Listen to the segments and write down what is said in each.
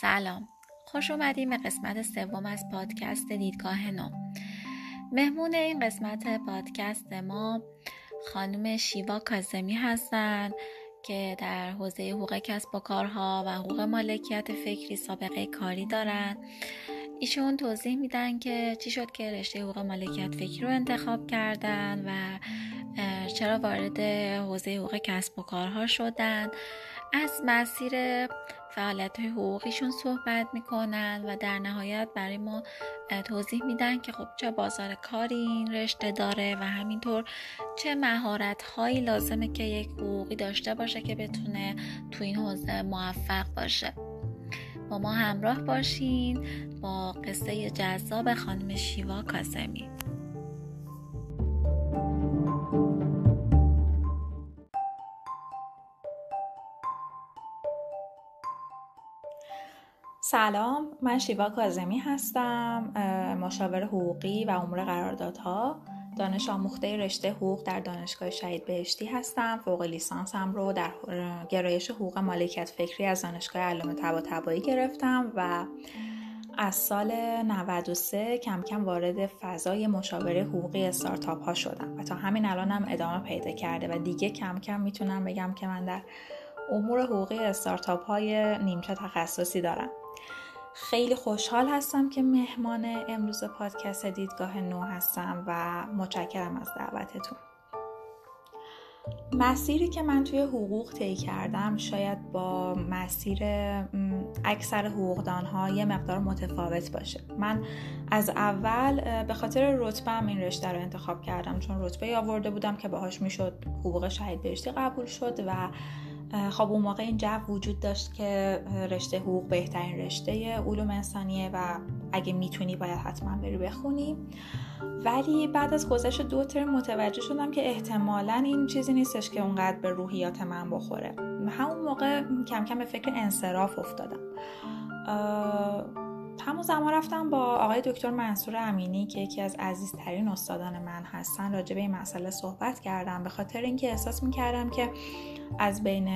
سلام. خوش اومدیم به قسمت سوم از پادکست دیدگاه نو. مهمون این قسمت پادکست ما خانم شیوا کازمی هستند که در حوزه حقوق کسب و کارها و حقوق مالکیت فکری سابقه کاری دارند ایشون توضیح میدن که چی شد که رشته حقوق مالکیت فکری رو انتخاب کردن و چرا وارد حوزه حقوق کسب و کارها شدن. از مسیر فعالیت های حقوقیشون صحبت می‌کنن و در نهایت برای ما توضیح میدن که خب چه بازار کاری این رشته داره و همینطور چه مهارت هایی لازمه که یک حقوقی داشته باشه که بتونه تو این حوزه موفق باشه. با ما همراه باشین با قصه جذاب خانم شیوا کاسمی. سلام من شیوا کازمی هستم مشاور حقوقی و امور قراردادها. دانش آموخته رشته حقوق در دانشگاه شهید بهشتی هستم. فوق لیسانسم رو در گرایش حقوق مالکیت فکری از دانشگاه علامه طباطبایی گرفتم و از سال 93 کم کم وارد فضای مشاوره حقوقی استارتاپ ها شدم و تا همین الانم هم ادامه پیدا کرده و دیگه کم کم می‌تونم بگم که من در امور حقوقی استارتاپ های نیمچه تخصصی دارم. خیلی خوشحال هستم که مهمان امروز پادکست دیدگاه نو هستم و متشکرم از دعوتتون. مسیری که من توی حقوق طی کردم شاید با مسیر اکثر حقوقدان ها یه مقدار متفاوت باشه. من از اول به خاطر رتبه این رشته رو انتخاب کردم چون رتبه آورده بودم که باهاش می‌شد حقوق شهید بهشتی قبول شد و خب اون موقع این جو وجود داشت که رشته حقوق بهترین رشته علوم انسانیه و اگه می‌تونی باید حتما بری بخونی. ولی بعد از گذشت دو ترم متوجه شدم که احتمالا این چیزی نیستش که اونقدر به روحیات من بخوره. همون موقع کم کم به فکر انصراف افتادم. همون زمان رفتم با آقای دکتر منصور امینی که یکی از عزیزترین استادان من هستن راجع به این مسئله صحبت کردم. به خاطر اینکه احساس می‌کردم که از بین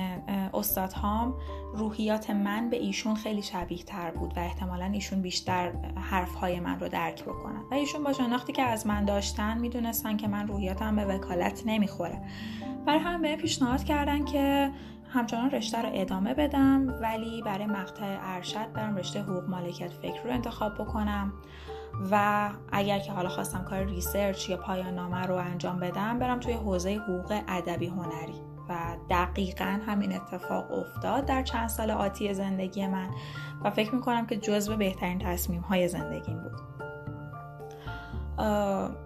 استادهام روحیات من به ایشون خیلی شبیه تر بود و احتمالا ایشون بیشتر حرفهای من رو درک بکنن. و ایشون با شناختی که از من داشتن می‌دونستن که من روحیاتم به وکالت نمی‌خوره. برای همین بهم پیشنهاد کردن که همچنان رشته رو ادامه بدم ولی برای مقطع ارشد برم رشته حقوق مالکیت فکری رو انتخاب بکنم. و اگر که حالا خواستم کار research یا پایان نامه رو انجام بدم برم توی حوزه حقوق ادبی هنری. و دقیقا همین اتفاق افتاد در چند سال آتی زندگی من. و فکر می‌کنم که جزو بهترین تصمیم های زندگیم بود.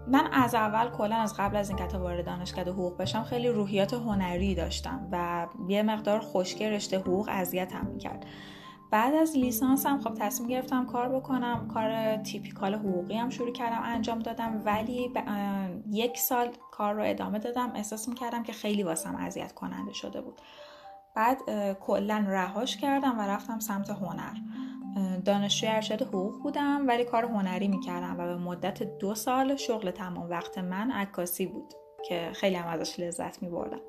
من از اول کلا از قبل از اینکه وارد دانشکده حقوق بشم خیلی روحیات هنری داشتم و یه مقدار خشکی رشته حقوق اذیتم می‌کرد. بعد از لیسانسم خب تصمیم گرفتم کار بکنم کار تیپیکال حقوقی هم شروع کردم انجام دادم ولی یک سال کار رو ادامه دادم. احساس می‌کردم که خیلی واسم اذیت کننده شده بود. بعد کلا رهاش کردم و رفتم سمت هنر. دانشجوی ارشد حقوق بودم ولی کار هنری می‌کردم و به مدت دو سال شغل تمام وقت من عکاسی بود که خیلی هم ازش لذت میبردم.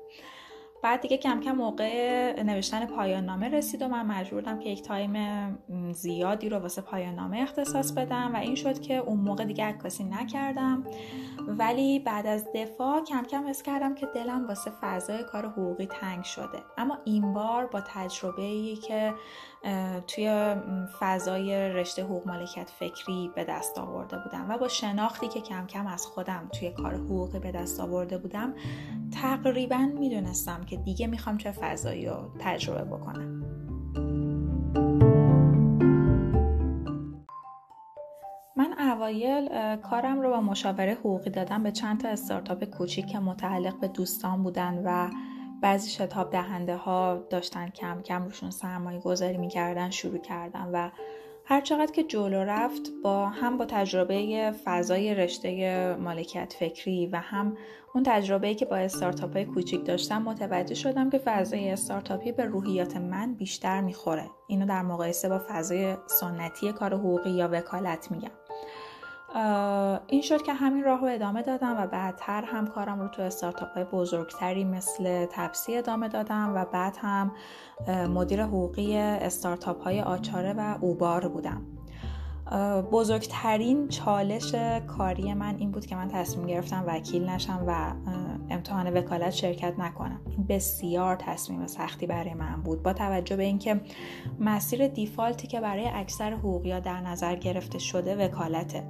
بعد دیگه کم کم موقع نوشتن پایان نامه رسید و من مجبورم که یک تایم زیادی رو واسه پایان نامه اختصاص بدم و این شد که اون موقع دیگه عکاسی نکردم. ولی بعد از دفاع کم کم حس کردم که دلم واسه فضای کار حقوقی تنگ شده. اما این بار با تجربه ای که توی فضای رشته حقوق مالکیت فکری به دست آورده بودم و با شناختی که کم کم از خودم توی کار حقوقی به دست آورده بودم تقریبا می‌دونستم که دیگه می‌خوام چه فضایی رو تجربه بکنم. من اوایل کارم رو با مشاوره حقوقی دادم به چند تا استارتاپ کوچیک که متعلق به دوستان بودن و بعضی شتاب دهنده ها داشتن کم کم روشون سرمایه گذاری می‌کردن شروع کردن و هر چقدر که جلو رفت با هم با تجربه فضای رشته مالکیت فکری و هم اون تجربه‌ای که با استارتاپ های کوچیک داشتم متوجه شدم که فضای استارتاپی به روحیات من بیشتر می‌خوره. اینو در مقایسه با فضای سنتی کار حقوقی یا وکالت میگم. این شد که همین راه رو ادامه دادم و بعدتر هم کارم رو تو استارتاپ های بزرگتری مثل تپسی ادامه دادم و بعد هم مدیر حقوقی استارتاپ های آچاره و اوبار بودم. بزرگترین چالش کاری من این بود که من تصمیم گرفتم وکیل نشم و امتحان وکالت شرکت نکنم. این بسیار تصمیم سختی برای من بود. با توجه به اینکه مسیر دیفالتی که برای اکثر حقوقیا در نظر گرفته شده وکالته.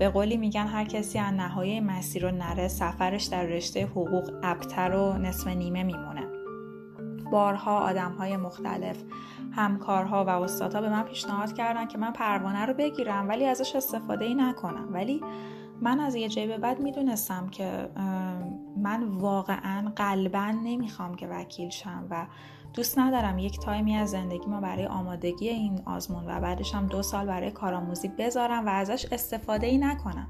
به قولی میگن هر کسی از نهایه مسیر رو نره سفرش در رشته حقوق ابتر و نصف نیمه میمونه. بارها آدم های مختلف همکارها و استادها به من پیشنهاد کردن که من پروانه رو بگیرم ولی ازش استفاده ای نکنم. ولی من از یه جایی به بعد می‌دونستم که من واقعا قلبا نمی‌خوام که وکیل شم و دوست ندارم یک تایمی از زندگی ما برای آمادگی این آزمون و بعدش هم دو سال برای کارآموزی بذارم و ازش استفاده ای نکنم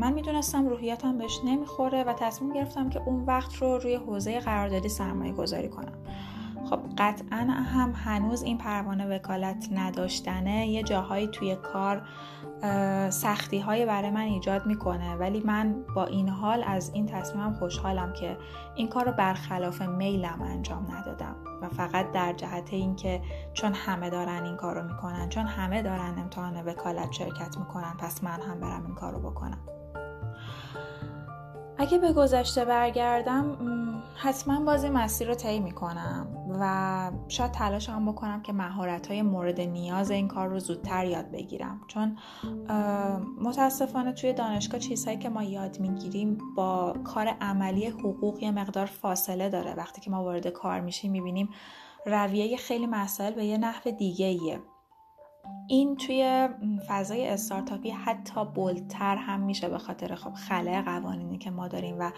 من می‌دونستم روحیاتم بهش نمی‌خوره و تصمیم گرفتم که اون وقت رو روی حوزه قراردادی سرمایه گذاری کنم. خب قطعا هم هنوز این پروانه وکالت نداشتنه. یه جاهایی توی کار سختی های برای من ایجاد می‌کنه. ولی من با این حال از این تصمیمم خوشحالم که این کار رو برخلاف میلم انجام ندادم. و فقط در جهت اینکه چون همه دارن این کار رو می‌کنن چون همه دارن امتحان وکالت شرکت می‌کنن پس من هم برم این کار رو بکنم. اگه به گذشته برگردم حتما بازی مسیر رو طی می‌کنم و شاید تلاش هم بکنم که مهارت های مورد نیاز این کار رو زودتر یاد بگیرم. چون متاسفانه توی دانشگاه چیزهایی که ما یاد می‌گیریم با کار عملی حقوق یه مقدار فاصله داره. وقتی که ما وارد کار میشیم می‌بینیم رویه خیلی مسائل به یه نحو دیگه ایه این توی فضای استارتاپی حتی بلتر هم میشه به خاطر خب خلع قوانینی که ما داریم و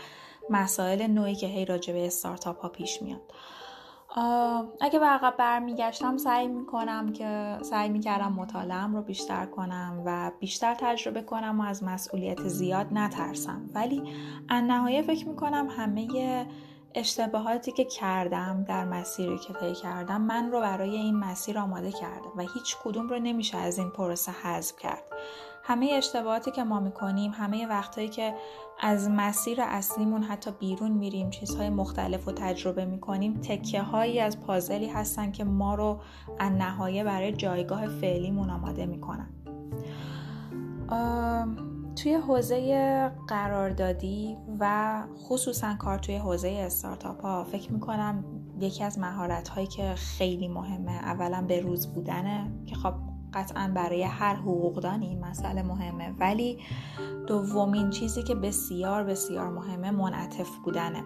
مسائل نوعی که هی راجع به استارتاپ ها پیش میاد. اگه به عقب برمیگشتم سعی می‌کنم که سعی می‌کردم مطالعم رو بیشتر کنم و بیشتر تجربه کنم و از مسئولیت زیاد نترسم. ولی نهایه فکر می‌کنم همه اشتباهاتی که کردم در مسیری که طی کردم من رو برای این مسیر آماده کرده و هیچ کدوم رو نمیشه از این پروسه حذف کرد. همه اشتباهاتی که ما می‌کنیم همه وقتهایی که از مسیر اصلیمون حتی بیرون میریم چیزهای مختلف رو تجربه می‌کنیم تکه هایی از پازلی هستن که ما رو از نهایه برای جایگاه فعلیمون آماده می‌کنن. توی حوزه قراردادی و خصوصا کار توی حوزه استارتاپ ها فکر می‌کنم یکی از مهارت هایی که خیلی مهمه. اولا به روز بودنه که خب قطعا برای هر حقوقدانی این مسئله مهمه. ولی دومین چیزی که بسیار بسیار مهمه منعطف بودنه.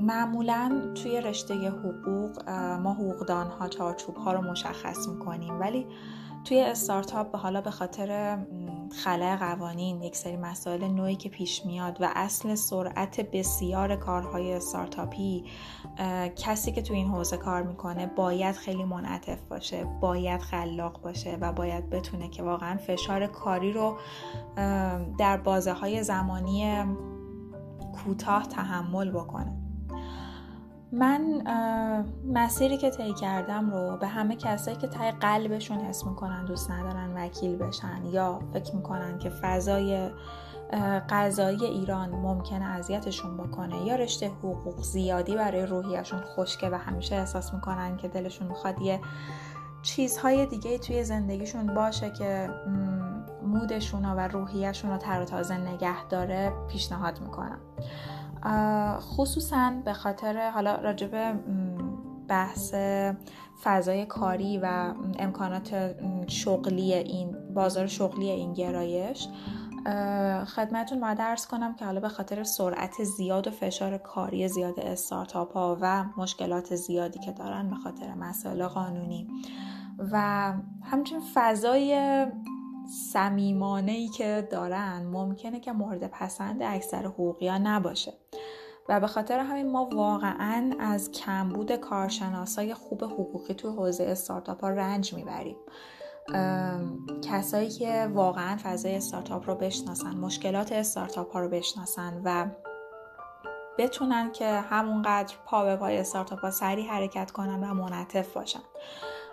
معمولا توی رشته حقوق ما حقوقدان ها چارچوب ها رو مشخص می‌کنیم. ولی توی استارتاپ حالا به خاطر خلع قوانین یک سری مسائل نوعی که پیش میاد و اصل سرعت بسیار کارهای استارتاپی کسی که تو این حوزه کار می‌کنه باید خیلی منعطف باشه باید خلاق باشه و باید بتونه که واقعا فشار کاری رو در بازه های زمانی کوتاه تحمل بکنه. من مسیری که طی کردم رو به همه کسایی که تای قلبشون حس می‌کنن دوست ندارن وکیل بشن یا فکر می‌کنن که فضای قضایی ایران ممکنه اذیتشون بکنه یا رشته حقوق زیادی برای روحیشون خشکه و همیشه احساس می‌کنن که دلشون می‌خواد یه چیزهای دیگه توی زندگیشون باشه که مودشون و روحیشون رو تر و تازه نگه داره پیشنهاد می‌کنم. خصوصا به خاطر حالا راجب بحث فضای کاری و امکانات شغلی این بازار شغلی این گرایش خدمتون باید درس کنم که حالا به خاطر سرعت زیاد و فشار کاری زیاد استارتاپ ها و مشکلات زیادی که دارن به خاطر مسائل قانونی و همچنین فضای سمیمانه ای که دارن ممکنه که مورد پسند اکثر حقوقی ها نباشه. و به خاطر همین ما واقعا از کمبود کارشناسای خوب حقوقی تو حوزه استارتاپ ها رنج می‌بریم. کسایی که واقعا فضای استارتاپ رو بشناسن مشکلات استارتاپ ها رو بشناسن و بتونن که همونقدر پا به پای استارتاپ ها سریع حرکت کنن و منعطف باشن.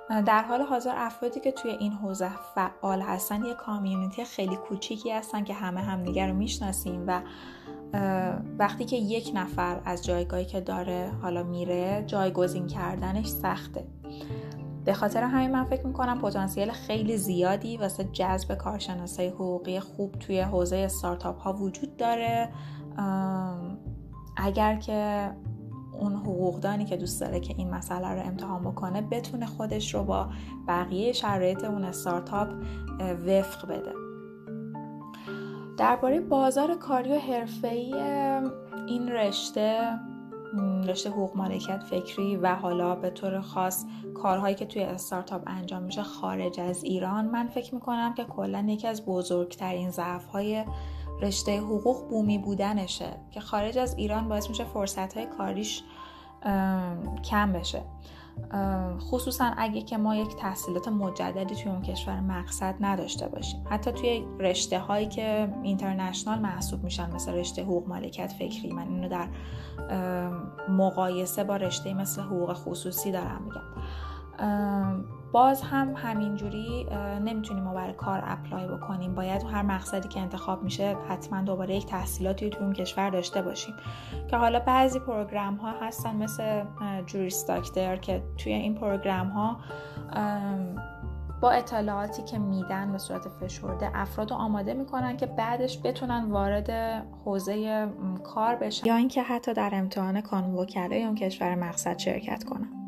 در حال حاضر افرادی که توی این حوزه فعال هستن یه کامیونیتی خیلی کوچیکی هستن که همه همدیگه رو می‌شناسیم و وقتی که یک نفر از جایگاهی که داره حالا میره جایگزین کردنش سخته. به خاطر همین من فکر می‌کنم پتانسیل خیلی زیادی واسه جذب کارشناسای حقوقی خوب توی حوزه استارتاپ ها وجود داره. اگر که اون حقوقدانی که دوست داره که این مسئله رو امتحان بکنه بتونه خودش رو با بقیه شرایط اون استارتاپ وفق بده. درباره بازار کاری و حرفه‌ای این رشته رشته حقوق مالکیت فکری و حالا به طور خاص کارهایی که توی استارتاپ انجام میشه خارج از ایران من فکر می‌کنم که کلا یکی از بزرگترین ضعف‌های رشته حقوق بومی بودنشه که خارج از ایران باعث میشه فرصت های کاریش کم بشه. خصوصا اگه که ما یک تحصیلات مجددی توی اون کشور مقصد نداشته باشیم. حتی توی رشته هایی که اینترنشنال محسوب میشن مثل رشته حقوق مالکیت فکری من اینو در مقایسه با رشته مثل حقوق خصوصی دارم میگم. باز هم همینجوری نمی‌تونیم ما برای کار apply بکنیم. باید هر مقصدی که انتخاب میشه حتما دوباره یک تحصیلاتی توی اون کشور داشته باشیم. که حالا بعضی program ها هستن مثل Juris Doctor که توی این program ها با اطلاعاتی که میدن به صورت فشرده افراد رو آماده می‌کنن که بعدش بتونن وارد حوزه کار بشن. یا اینکه حتی در امتحان کانون وکلای اون کشور مقصد شرکت کنن.